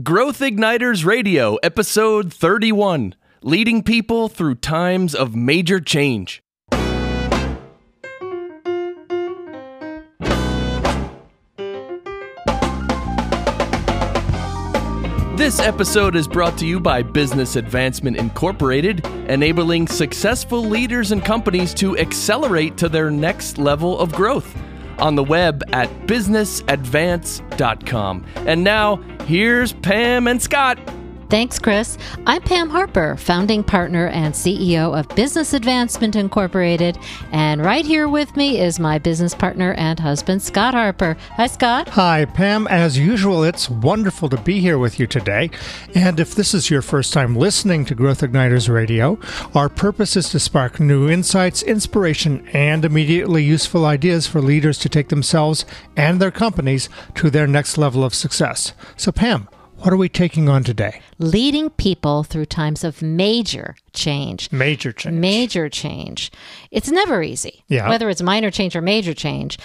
Growth Igniters Radio, Episode 31 Leading People Through Times of Major Change. This episode is brought to you by Business Advancement Incorporated, enabling successful leaders and companies to accelerate to their next level of growth. On the web at businessadvance.com. And now, here's Pam and Scott. Thanks, Chris. I'm Pam Harper, founding partner and CEO of Business Advancement Incorporated. And right here with me is my business partner and husband, Scott Harper. Hi, Scott. Hi, Pam. As usual, it's wonderful to be here with you today. And if this is your first time listening to Growth Igniters Radio, our purpose is to spark new insights, inspiration, and immediately useful ideas for leaders to take themselves and their companies to their next level of success. So, Pam, what are we taking on today? Leading people through times of major change. Major change. Major change. It's never easy, Yeah. whether it's minor change or major change.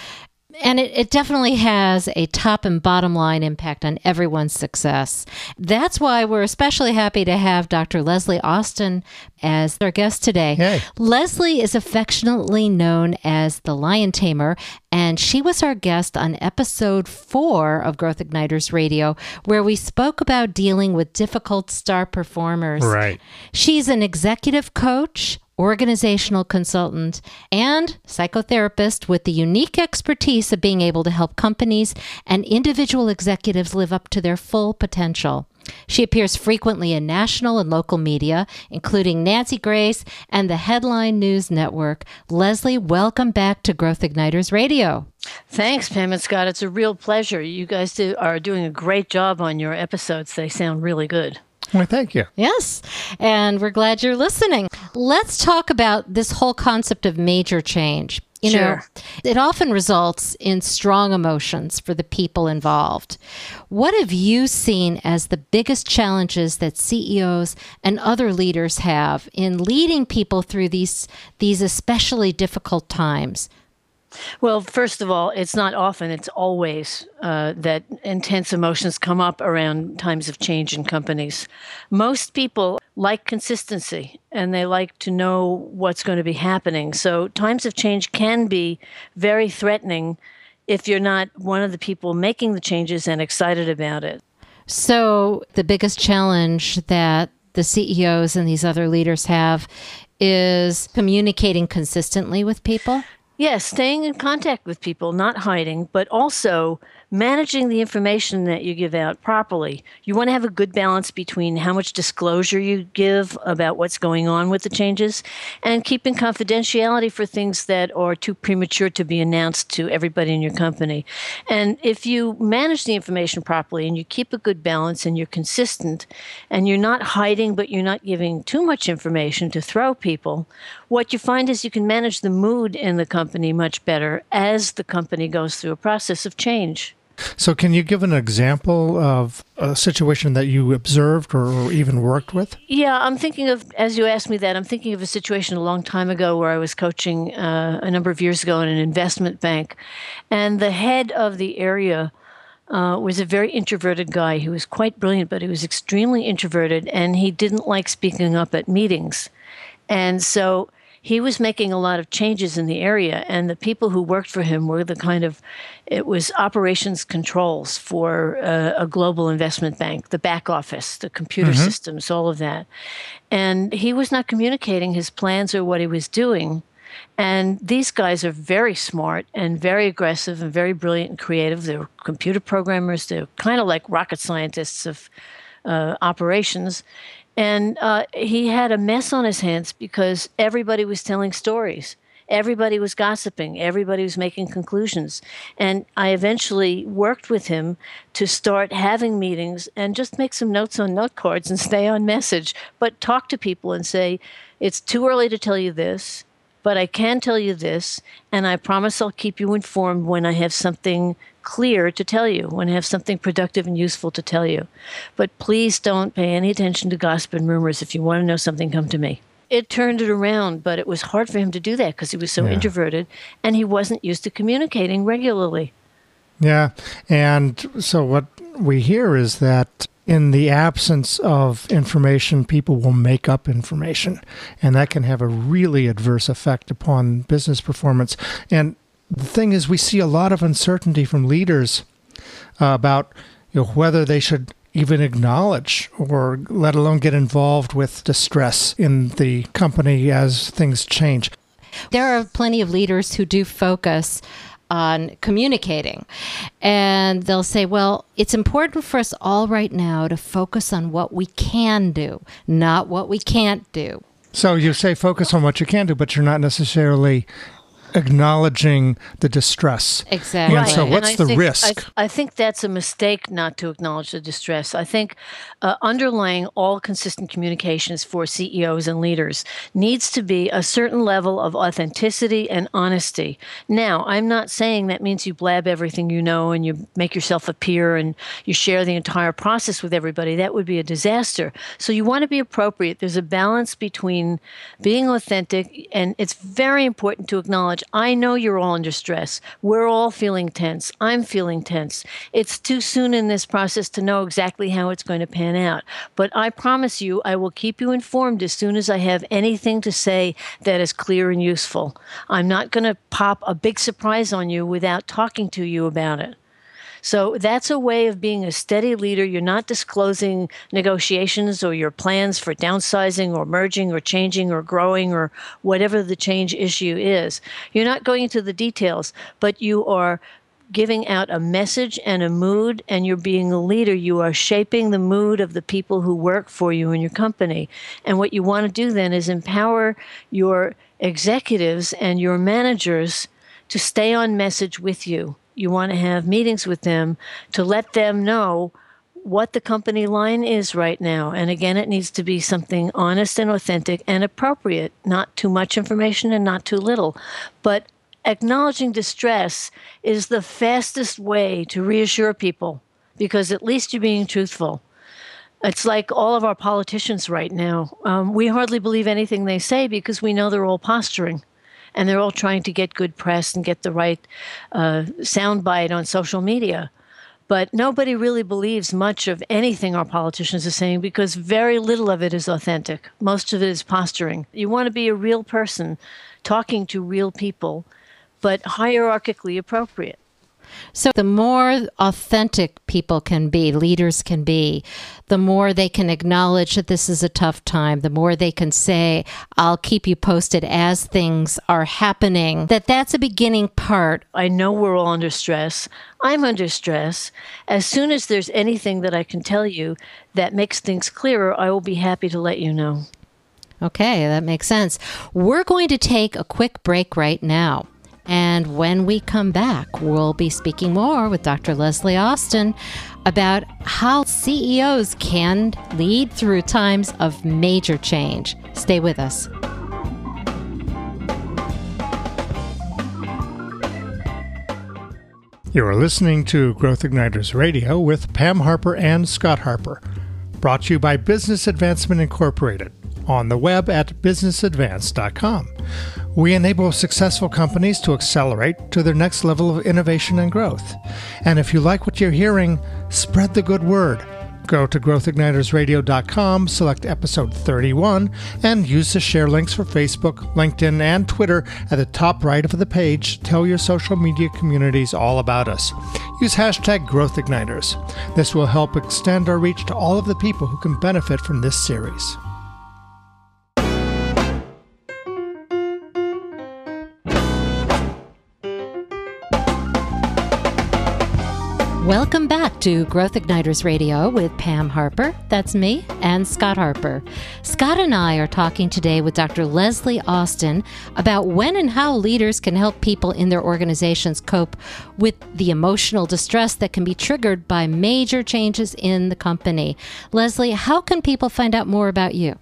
And it, it definitely has a top and bottom line impact on everyone's success. That's why we're especially happy to have Dr. Leslie Austin as our guest today. Yay. Leslie is affectionately known as the Lion Tamer, and she was our guest on episode four of Growth Igniters Radio, where we spoke about dealing with difficult star performers. Right. She's an executive coach, organizational consultant, and psychotherapist with the unique expertise of being able to help companies and individual executives live up to their full potential. She appears frequently in national and local media, including Nancy Grace and the Headline News Network. Leslie, welcome back to Growth Igniters Radio. Thanks, Pam and Scott. It's a real pleasure. You guys do, are doing a great job on your episodes. They sound really good. Well, thank you. Yes, and we're glad you're listening. Let's talk about this whole concept of major change. You know, it often results in strong emotions for the people involved. What have you seen as the biggest challenges that CEOs and other leaders have in leading people through these these especially difficult times? Well, first of all, it's not often, it's always uh, that intense emotions come up around times of change in companies. Most people like consistency and they like to know what's going to be happening. So, times of change can be very threatening if you're not one of the people making the changes and excited about it. So, the biggest challenge that the CEOs and these other leaders have is communicating consistently with people. Yes, staying in contact with people, not hiding, but also managing the information that you give out properly. You want to have a good balance between how much disclosure you give about what's going on with the changes and keeping confidentiality for things that are too premature to be announced to everybody in your company. And if you manage the information properly and you keep a good balance and you're consistent and you're not hiding, but you're not giving too much information to throw people, what you find is you can manage the mood in the company much better as the company goes through a process of change. So, can you give an example of a situation that you observed or, even worked with? Yeah, I'm thinking of, as you asked me that, I'm thinking of a situation a long time ago where I was coaching uh, a number of years ago in an investment bank. And the head of the area uh, was a very introverted guy. He was quite brilliant, but he was extremely introverted and he didn't like speaking up at meetings. And so he was making a lot of changes in the area, and the people who worked for him were the kind of it was operations controls for uh, a global investment bank, the back office, the computer systems, all of that. And he was not communicating his plans or what he was doing. And these guys are very smart and very aggressive and very brilliant and creative. They're computer programmers. They're kind of like rocket scientists of uh, operations. And uh, he had a mess on his hands because everybody was telling stories. Everybody was gossiping. Everybody was making conclusions. And I eventually worked with him to start having meetings and just make some notes on note cards and stay on message, but talk to people and say, it's too early to tell you this, but I can tell you this, and I promise I'll keep you informed when I have something clear to tell you, when I have something productive and useful to tell you. But please don't pay any attention to gossip and rumors. If you want to know something, come to me. It turned it around, but it was hard for him to do that because he was so Yeah. introverted and he wasn't used to communicating regularly. Yeah. And so, what we hear is that in the absence of information, people will make up information, and that can have a really adverse effect upon business performance. And the thing is, we see a lot of uncertainty from leaders uh, about you know, whether they should even acknowledge or let alone get involved with distress in the company as things change. There are plenty of leaders who do focus on communicating. And they'll say, well, it's important for us all right now to focus on what we can do, not what we can't do. So you say focus on what you can do, but you're not necessarily acknowledging the distress. Exactly. And so, what's and the think, risk? I, I, think that's a mistake not to acknowledge the distress. I think uh, underlying all consistent communications for CEOs and leaders needs to be a certain level of authenticity and honesty. Now, I'm not saying that means you blab everything you know and you make yourself appear and you share the entire process with everybody. That would be a disaster. So, you want to be appropriate. There's a balance between being authentic, and it's very important to acknowledge I know you're all under stress. We're all feeling tense. I'm feeling tense. It's too soon in this process to know exactly how it's going to pan out. But I promise you, I will keep you informed as soon as I have anything to say that is clear and useful. I'm not going to pop a big surprise on you without talking to you about it. So that's a way of being a steady leader. You're not disclosing negotiations or your plans for downsizing or merging or changing or growing or whatever the change issue is. You're not going into the details, but you are giving out a message and a mood, and you're being a leader. You are shaping the mood of the people who work for you in your company. And what you want to do then is empower your executives and your managers to stay on message with you you want to have meetings with them to let them know what the company line is right now. And again, it needs to be something honest and authentic and appropriate, not too much information and not too little. But acknowledging distress is the fastest way to reassure people because at least you're being truthful. It's like all of our politicians right now. Um, we hardly believe anything they say because we know they're all posturing and they're all trying to get good press and get the right uh, soundbite on social media. But nobody really believes much of anything our politicians are saying because very little of it is authentic. Most of it is posturing. You want to be a real person talking to real people, but hierarchically appropriate. So, the more authentic people can be, leaders can be, the more they can acknowledge that this is a tough time, the more they can say, I'll keep you posted as things are happening, that that's a beginning part. I know we're all under stress. I'm under stress. As soon as there's anything that I can tell you that makes things clearer, I will be happy to let you know. Okay, that makes sense. We're going to take a quick break right now. And when we come back, we'll be speaking more with Dr. Leslie Austin about how CEOs can lead through times of major change. Stay with us. You are listening to Growth Igniters Radio with Pam Harper and Scott Harper, brought to you by Business Advancement Incorporated on the web at businessadvance.com. We enable successful companies to accelerate to their next level of innovation and growth. And if you like what you're hearing, spread the good word. Go to growthignitersradio.com, select episode 31, and use the share links for Facebook, LinkedIn, and Twitter at the top right of the page. Tell your social media communities all about us. Use hashtag GrowthIgniters. This will help extend our reach to all of the people who can benefit from this series. Welcome back to Growth Igniters Radio with Pam Harper, that's me, and Scott Harper. Scott and I are talking today with Dr. Leslie Austin about when and how leaders can help people in their organizations cope with the emotional distress that can be triggered by major changes in the company. Leslie, how can people find out more about you?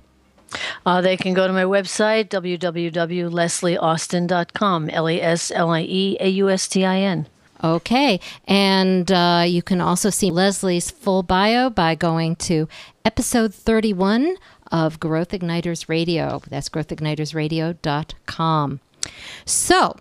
Uh, they can go to my website, www.leslieaustin.com, L E S L I E A U S T I N. Okay. And uh, you can also see Leslie's full bio by going to episode 31 of Growth Igniters Radio. That's growthignitersradio.com. So,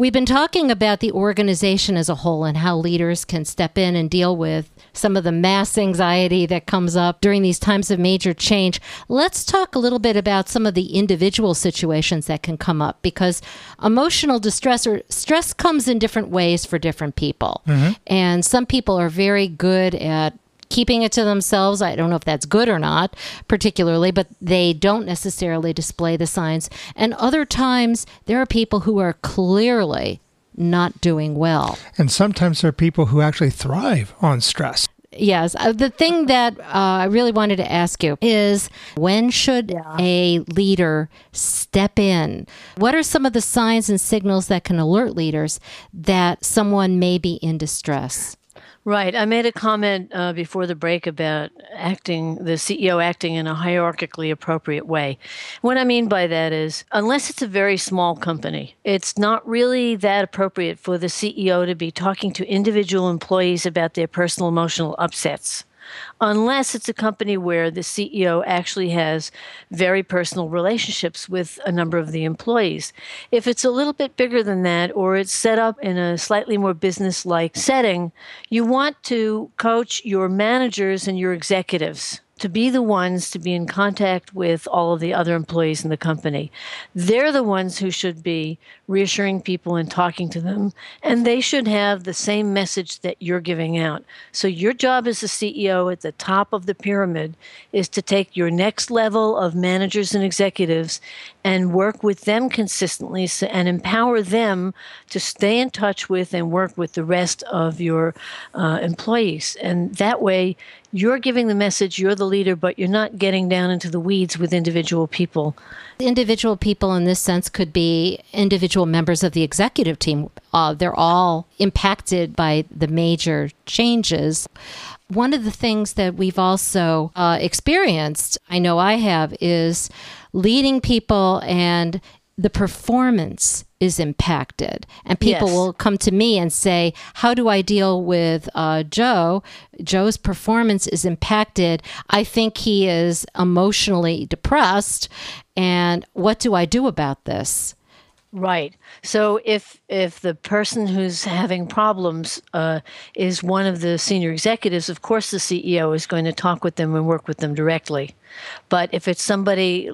We've been talking about the organization as a whole and how leaders can step in and deal with some of the mass anxiety that comes up during these times of major change. Let's talk a little bit about some of the individual situations that can come up because emotional distress or stress comes in different ways for different people. Mm-hmm. And some people are very good at keeping it to themselves. I don't know if that's good or not, particularly, but they don't necessarily display the signs. And other times, there are people who are clearly not doing well. And sometimes there are people who actually thrive on stress. Yes. Uh, the thing that uh, I really wanted to ask you is when should yeah. a leader step in? What are some of the signs and signals that can alert leaders that someone may be in distress? Right. I made a comment uh, before the break about acting, the CEO acting in a hierarchically appropriate way. What I mean by that is, unless it's a very small company, it's not really that appropriate for the CEO to be talking to individual employees about their personal emotional upsets unless it's a company where the CEO actually has very personal relationships with a number of the employees. If it's a little bit bigger than that, or it's set up in a slightly more business like setting, you want to coach your managers and your executives to be the ones to be in contact with all of the other employees in the company. They're the ones who should be reassuring people and talking to them, and they should have the same message that you're giving out. So, your job as the CEO at the top of the pyramid is to take your next level of managers and executives and work with them consistently and empower them to stay in touch with and work with the rest of your uh, employees. And that way, you're giving the message, you're the leader, but you're not getting down into the weeds with individual people. Individual people in this sense could be individual members of the executive team. Uh, they're all impacted by the major changes. One of the things that we've also uh, experienced, I know I have, is leading people and the performance is impacted. And people yes. will come to me and say, How do I deal with uh, Joe? Joe's performance is impacted. I think he is emotionally depressed. And what do I do about this? Right. So if if the person who's having problems uh, is one of the senior executives, of course the CEO is going to talk with them and work with them directly. But if it's somebody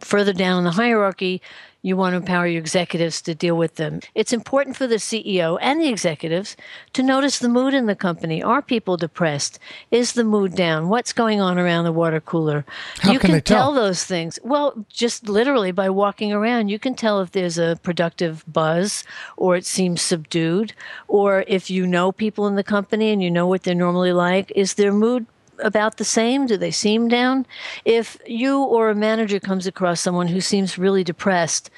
further down in the hierarchy, you want to empower your executives to deal with them. It's important for the CEO and the executives to notice the mood in the company. Are people depressed? Is the mood down? What's going on around the water cooler? How you can, can tell? tell those things. Well, just literally by walking around, you can tell if there's a productive buzz or it seems subdued, or if you know people in the company and you know what they're normally like. Is their mood about the same? Do they seem down? If you or a manager comes across someone who seems really depressed,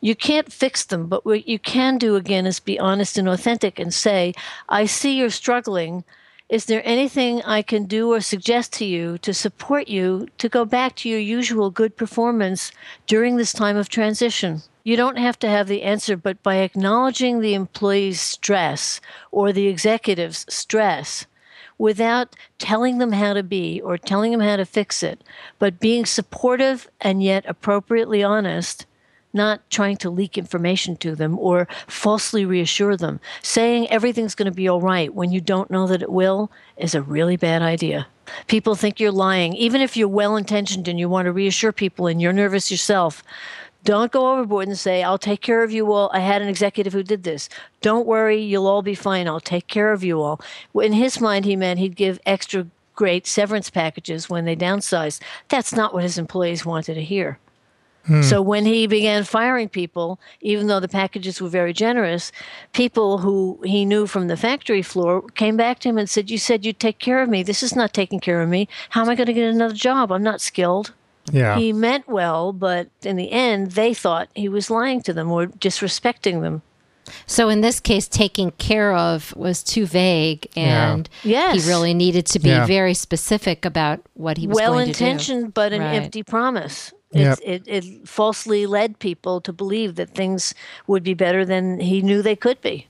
you can't fix them, but what you can do again is be honest and authentic and say, I see you're struggling. Is there anything I can do or suggest to you to support you to go back to your usual good performance during this time of transition? You don't have to have the answer, but by acknowledging the employee's stress or the executive's stress, without telling them how to be or telling them how to fix it, but being supportive and yet appropriately honest, not trying to leak information to them or falsely reassure them. Saying everything's going to be all right when you don't know that it will is a really bad idea. People think you're lying, even if you're well intentioned and you want to reassure people and you're nervous yourself. Don't go overboard and say, I'll take care of you all. I had an executive who did this. Don't worry, you'll all be fine. I'll take care of you all. In his mind, he meant he'd give extra great severance packages when they downsized. That's not what his employees wanted to hear. Hmm. So when he began firing people, even though the packages were very generous, people who he knew from the factory floor came back to him and said, You said you'd take care of me. This is not taking care of me. How am I going to get another job? I'm not skilled. Yeah. He meant well, but in the end, they thought he was lying to them or disrespecting them. So in this case, taking care of was too vague, and yeah. yes. he really needed to be yeah. very specific about what he was well intentioned, but an right. empty promise. Yep. It, it falsely led people to believe that things would be better than he knew they could be.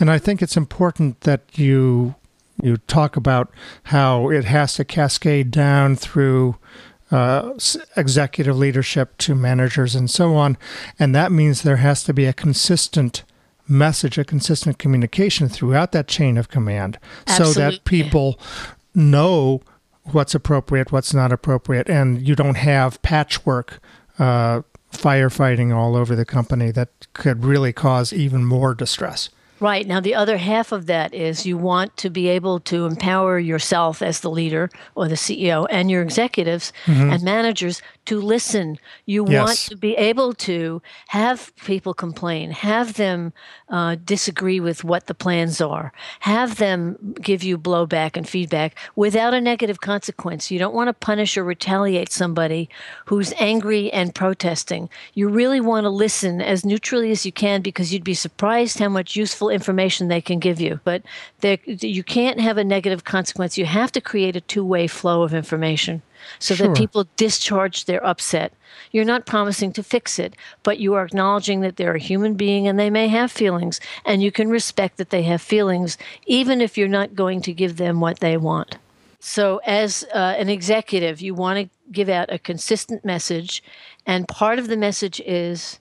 And I think it's important that you you talk about how it has to cascade down through uh, executive leadership to managers and so on. And that means there has to be a consistent message, a consistent communication throughout that chain of command Absolutely. so that people know what's appropriate, what's not appropriate, and you don't have patchwork uh, firefighting all over the company that could really cause even more distress. Right. Now, the other half of that is you want to be able to empower yourself as the leader or the CEO and your executives mm-hmm. and managers to listen. You yes. want to be able to have people complain, have them uh, disagree with what the plans are, have them give you blowback and feedback without a negative consequence. You don't want to punish or retaliate somebody who's angry and protesting. You really want to listen as neutrally as you can because you'd be surprised how much useful information they can give you. But you can't have a negative consequence. You have to create a two way flow of information so sure. that people discharge their upset. You're not promising to fix it, but you are acknowledging that they're a human being and they may have feelings, and you can respect that they have feelings, even if you're not going to give them what they want. So, as uh, an executive, you want to give out a consistent message, and part of the message is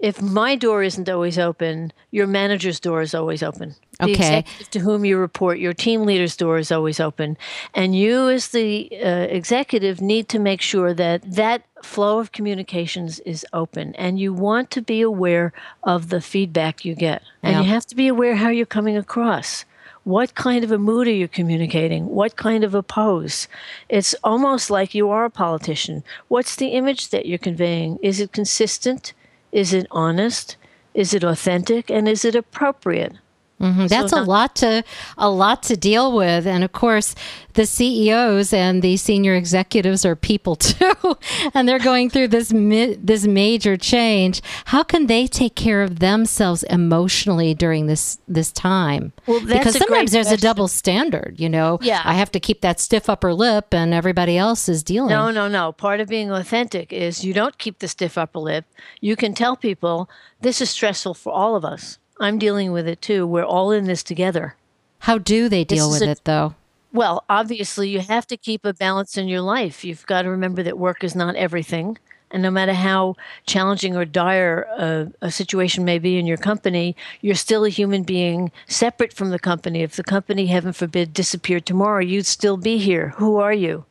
if my door isn't always open, your manager's door is always open. The okay. to whom you report, your team leader's door is always open. And you, as the uh, executive, need to make sure that that flow of communications is open. And you want to be aware of the feedback you get. And yeah. you have to be aware how you're coming across. What kind of a mood are you communicating? What kind of a pose? It's almost like you are a politician. What's the image that you're conveying? Is it consistent? Is it honest? Is it authentic? And is it appropriate? Mm-hmm. That's so a lot to a lot to deal with, and of course, the CEOs and the senior executives are people too, and they're going through this mi- this major change. How can they take care of themselves emotionally during this this time? Well, because sometimes there's question. a double standard. You know, yeah. I have to keep that stiff upper lip, and everybody else is dealing. No, no, no. Part of being authentic is you don't keep the stiff upper lip. You can tell people this is stressful for all of us I'm dealing with it too. We're all in this together. How do they deal with a, it though? Well, obviously, you have to keep a balance in your life. You've got to remember that work is not everything. And no matter how challenging or dire a, a, situation may be in your company, you're still a human being separate from the company. If the company, heaven forbid, disappeared tomorrow, you'd still be here. Who are you?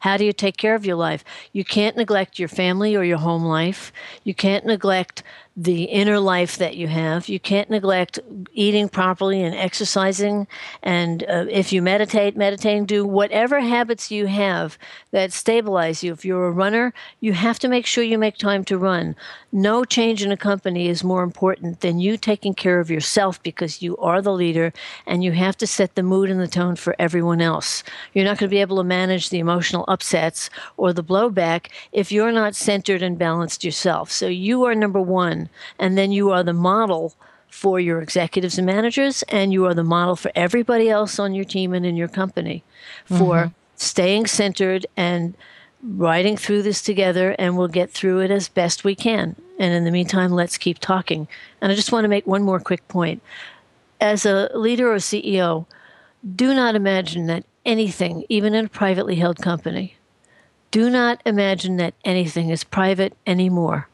How do you take care of your life? You can't neglect your family or your home life. You can't neglect the inner life that you have. You can't neglect eating properly and exercising. And uh, if you meditate, meditating, do whatever habits you have that stabilize you. If you're a runner, you have to make sure you make time to run. No change in a company is more important than you taking care of yourself because you are the leader and you have to set the mood and the tone for everyone else. You're not going to be able to manage the emotional upsets or the blowback if you're not centered and balanced yourself. So you are number one and then you are the model for your executives and managers, and you are the model for everybody else on your team and in your company for mm-hmm. staying centered and riding through this together, and we'll get through it as best we can. And in the meantime, let's keep talking. And I just want to make one more quick point. As a leader or CEO, do not imagine that anything, even in a privately held company, do not imagine that anything is private anymore.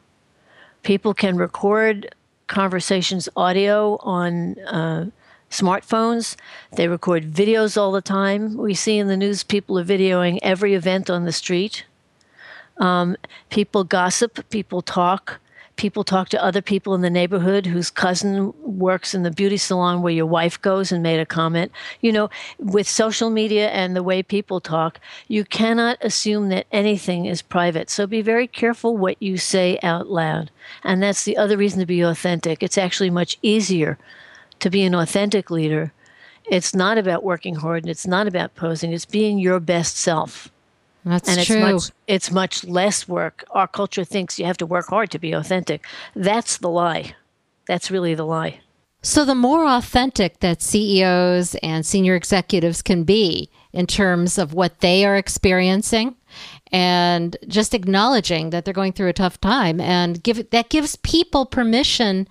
People can record conversations audio on uh, smartphones. They record videos all the time. We see in the news people are videoing every event on the street. Um, people gossip, people talk. People talk to other people in the neighborhood whose cousin works in the beauty salon where your wife goes and made a comment. You know, with social media and the way people talk, you cannot assume that anything is private. So be very careful what you say out loud. And that's the other reason to be authentic. It's actually much easier to be an authentic leader. It's not about working hard and it's not about posing, it's being your best self. That's and it's true. much it's much less work. Our culture thinks you have to work hard to be authentic. That's the lie. That's really the lie. So the more authentic that CEOs and senior executives can be in terms of what they are experiencing and just acknowledging that they're going through a tough time and give that gives people permission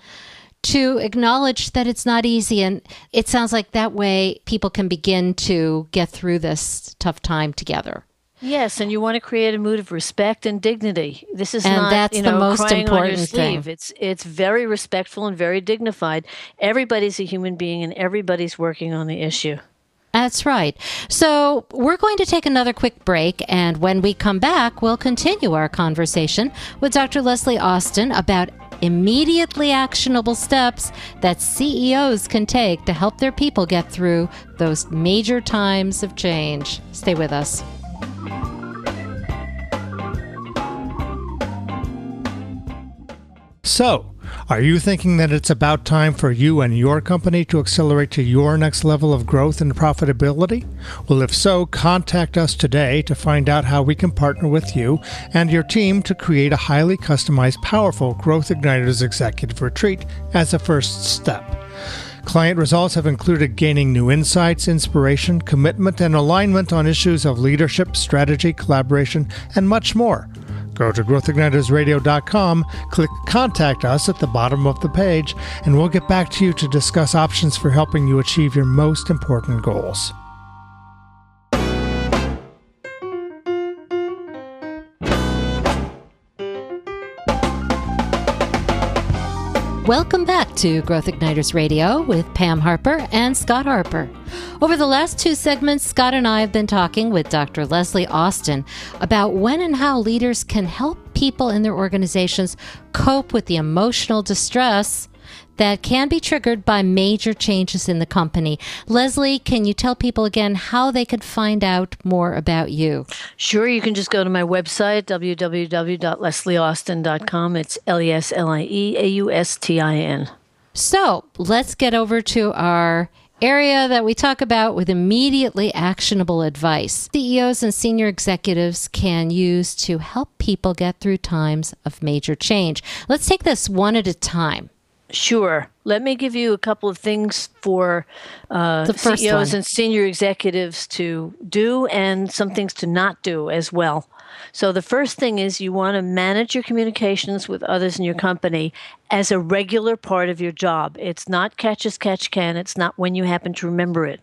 to acknowledge that it's not easy and it sounds like that way people can begin to get through this tough time together. Yes, and you want to create a mood of respect and dignity. This is and not that's you know, the most crying important on your thing. It's it's very respectful and very dignified. Everybody's a human being, and everybody's working on the issue. That's right. So, we're going to take another quick break, and when we come back, we'll continue our conversation with Dr. Leslie Austin about immediately actionable steps that CEOs can take to help their people get through those major times of change. Stay with us. So, are you thinking that it's about time for you and your company to accelerate to your next level of growth and profitability? Well, if so, contact us today to find out how we can partner with you and your team to create a highly customized, powerful Growth Igniters executive retreat as a first step. Client results have included gaining new insights, inspiration, commitment, and alignment on issues of leadership, strategy, collaboration, and much more. Go to growthignitersradio.com, click Contact Us at the bottom of the page, and we'll get back to you to discuss options for helping you achieve your most important goals. Welcome back to Growth Igniters Radio with Pam Harper and Scott Harper. Over the last two segments, Scott and I have been talking with Dr. Leslie Austin about when and how leaders can help people in their organizations cope with the emotional distress that can be triggered by major changes in the company. Leslie, can you tell people again how they could find out more about you? Sure, you can just go to my website, www.leslieaustin.com. It's L E S L I E A U S T I N. So let's get over to our area that we talk about with immediately actionable advice. CEOs and senior executives can use to help people get through times of major change. Let's take this one at a time. Sure. Let me give you a couple of things for uh, CEOs one. and senior executives to do and some things to not do as well. So, the first thing is you want to manage your communications with others in your company as a regular part of your job. It's not catch as catch can, it's not when you happen to remember it.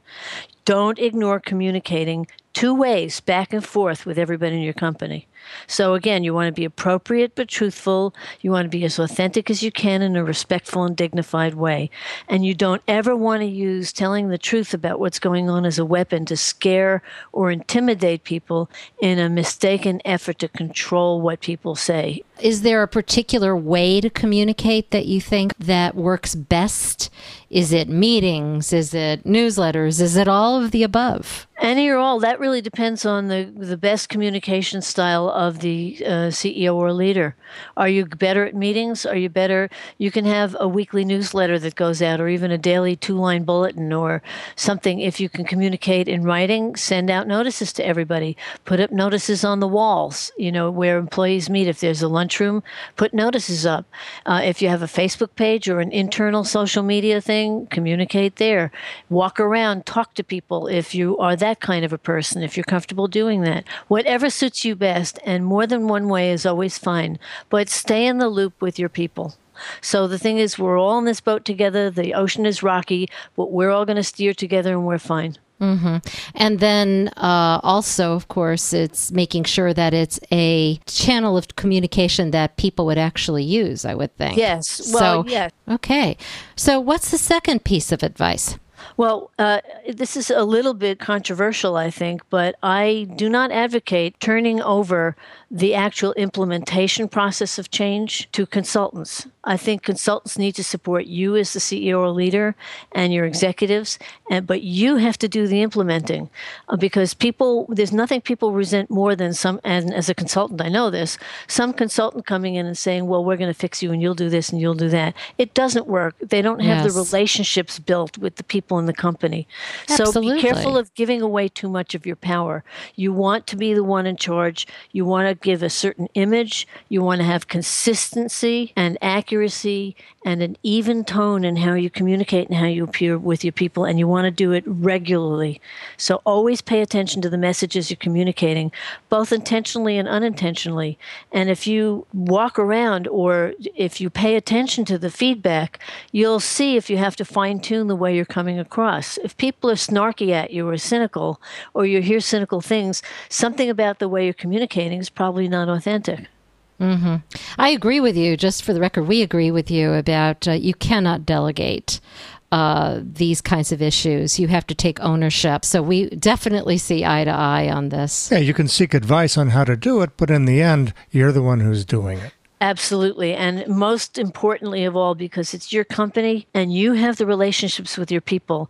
Don't ignore communicating two ways back and forth with everybody in your company. So, again, you want to be appropriate but truthful. You want to be as authentic as you can in a respectful and dignified way. And you don't ever want to use telling the truth about what's going on as a weapon to scare or intimidate people in a mistaken effort to control what people say. Is there a particular way to communicate that you think that works best? Is it meetings? Is it newsletters? Is it all of the above? Any or all, that really depends on the, the best communication style of the uh, CEO or leader. Are you better at meetings? Are you better? You can have a weekly newsletter that goes out, or even a daily two line bulletin, or something. If you can communicate in writing, send out notices to everybody. Put up notices on the walls, you know, where employees meet. If there's a lunchroom, put notices up. Uh, if you have a Facebook page or an internal social media thing, communicate there. Walk around, talk to people if you are that kind of a person, if you're comfortable doing that. Whatever suits you best, and more than one way is always fine. But stay in the loop with your people. So the thing is, we're all in this boat together. The ocean is rocky, but we're all going to steer together and we're fine. And then uh, also, of course, it's making sure that it's a channel of communication that people would actually use, I would think. Yes. Well, so, yeah. Okay. So, what's the second piece of advice? Well, uh, this is a little bit controversial, I think, but I do not advocate turning over the actual implementation process of change to consultants. I think consultants need to support you as the CEO or leader and your executives, and but you have to do the implementing uh, because people there's nothing people resent more than some and as a consultant I know this some consultant coming in and saying, "Well, we're going to fix you and you'll do this and you'll do that." It doesn't work. They don't have the relationships built with the people in the company. Absolutely. So be careful of giving away too much of your power. You want to be the one in charge. You want to give a certain image. You want to have consistency and accuracy accuracy and an even tone in how you communicate and how you appear with your people, and you want to do it regularly. So always pay attention to the messages you're communicating, both intentionally and unintentionally. And if you walk around or if you pay attention to the feedback, you'll see if you have to fine tune the way you're coming across. If people are snarky at you or cynical, or you hear cynical things, something about the way you're communicating is probably not authentic. Mm-hmm. I agree with you. Just for the record, we agree with you about uh, you cannot delegate uh, these kinds of issues. You have to take ownership. So we definitely see eye to eye on this. Yeah, you can seek advice on how to do it, but in the end, you're the one who's doing it. Absolutely. And most importantly of all, because it's your company and you have the relationships with your people.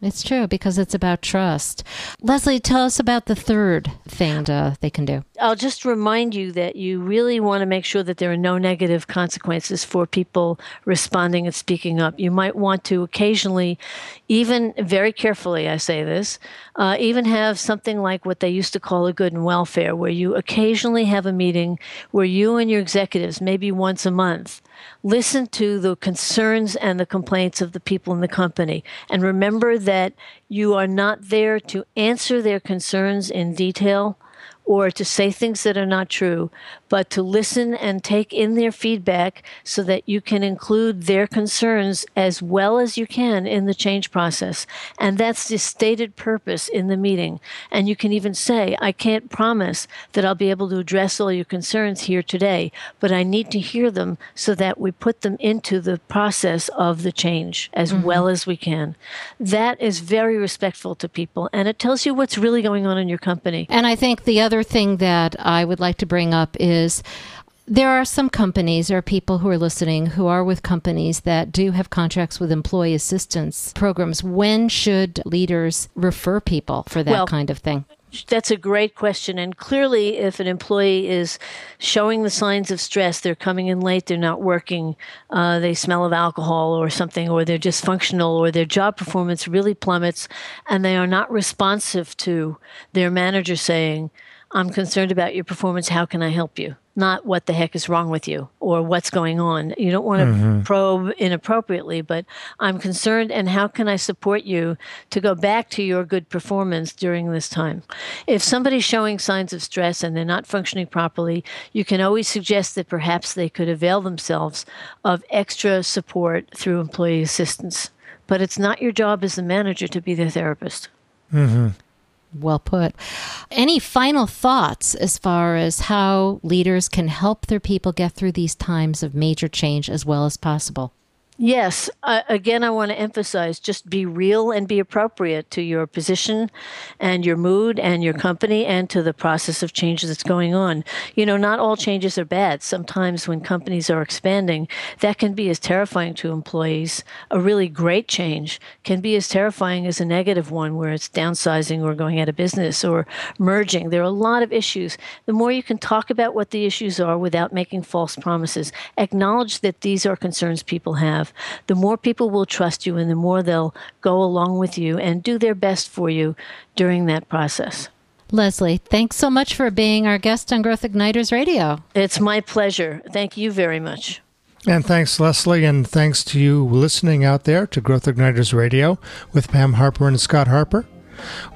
It's true because it's about trust. Leslie, tell us about the third thing to, they can do. I'll just remind you that you really want to make sure that there are no negative consequences for people responding and speaking up. You might want to occasionally, even very carefully, I say this, uh, even have something like what they used to call a good and welfare, where you occasionally have a meeting where you and your executives, maybe once a month, listen to the concerns and the complaints of the people in the company. And remember that you are not there to answer their concerns in detail or to say things that are not true, but to listen and take in their feedback so that you can include their concerns as well as you can in the change process. And that's the stated purpose in the meeting. And you can even say, I can't promise that I'll be able to address all your concerns here today, but I need to hear them so that we put them into the process of the change as mm-hmm. well as we can. That is very respectful to people and it tells you what's really going on in your company. And I think the other thing that I would like to bring up is there are some companies or people who are listening who are with companies that do have contracts with employee assistance programs. When should leaders refer people for that well, kind of thing? That's a great question. And clearly, if an employee is showing the signs of stress, they're coming in late, they're not working, uh, they smell of alcohol or something, or they're dysfunctional, or their job performance really plummets, and they are not responsive to their manager saying, I'm concerned about your performance. How can I help you? Not what the heck is wrong with you or what's going on. You don't want to mm-hmm. probe inappropriately, but I'm concerned and how can I support you to go back to your good performance during this time? If somebody's showing signs of stress and they're not functioning properly, you can always suggest that perhaps they could avail themselves of extra support through employee assistance. But it's not your job as the manager to be their therapist. Mm-hmm. Well put. Any final thoughts as far as how leaders can help their people get through these times of major change as well as possible? Yes. Uh, again, I want to emphasize just be real and be appropriate to your position and your mood and your company and to the process of change that's going on. You know, not all changes are bad. Sometimes when companies are expanding, that can be as terrifying to employees. A really great change can be as terrifying as a negative one where it's downsizing or going out of business or merging. There are a lot of issues. The more you can talk about what the issues are without making false promises, acknowledge that these are concerns people have have, the more people will trust you and the more they'll go along with you and do their best for you during that process. Leslie, thanks so much for being our guest on Growth Igniters Radio. It's my pleasure. Thank you very much. And thanks, Leslie, and thanks to you listening out there to Growth Igniters Radio with Pam Harper and Scott Harper.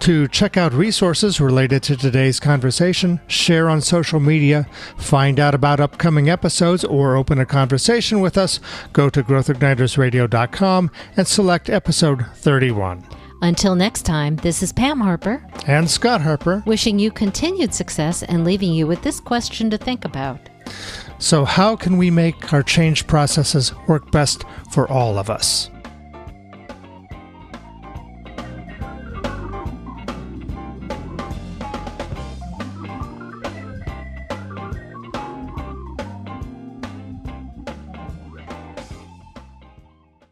To check out resources related to today's conversation, share on social media, find out about upcoming episodes, or open a conversation with us, go to growthignitersradio.com and select episode 31. Until next time, this is Pam Harper and Scott Harper wishing you continued success and leaving you with this question to think about. So, how can we make our change processes work best for all of us?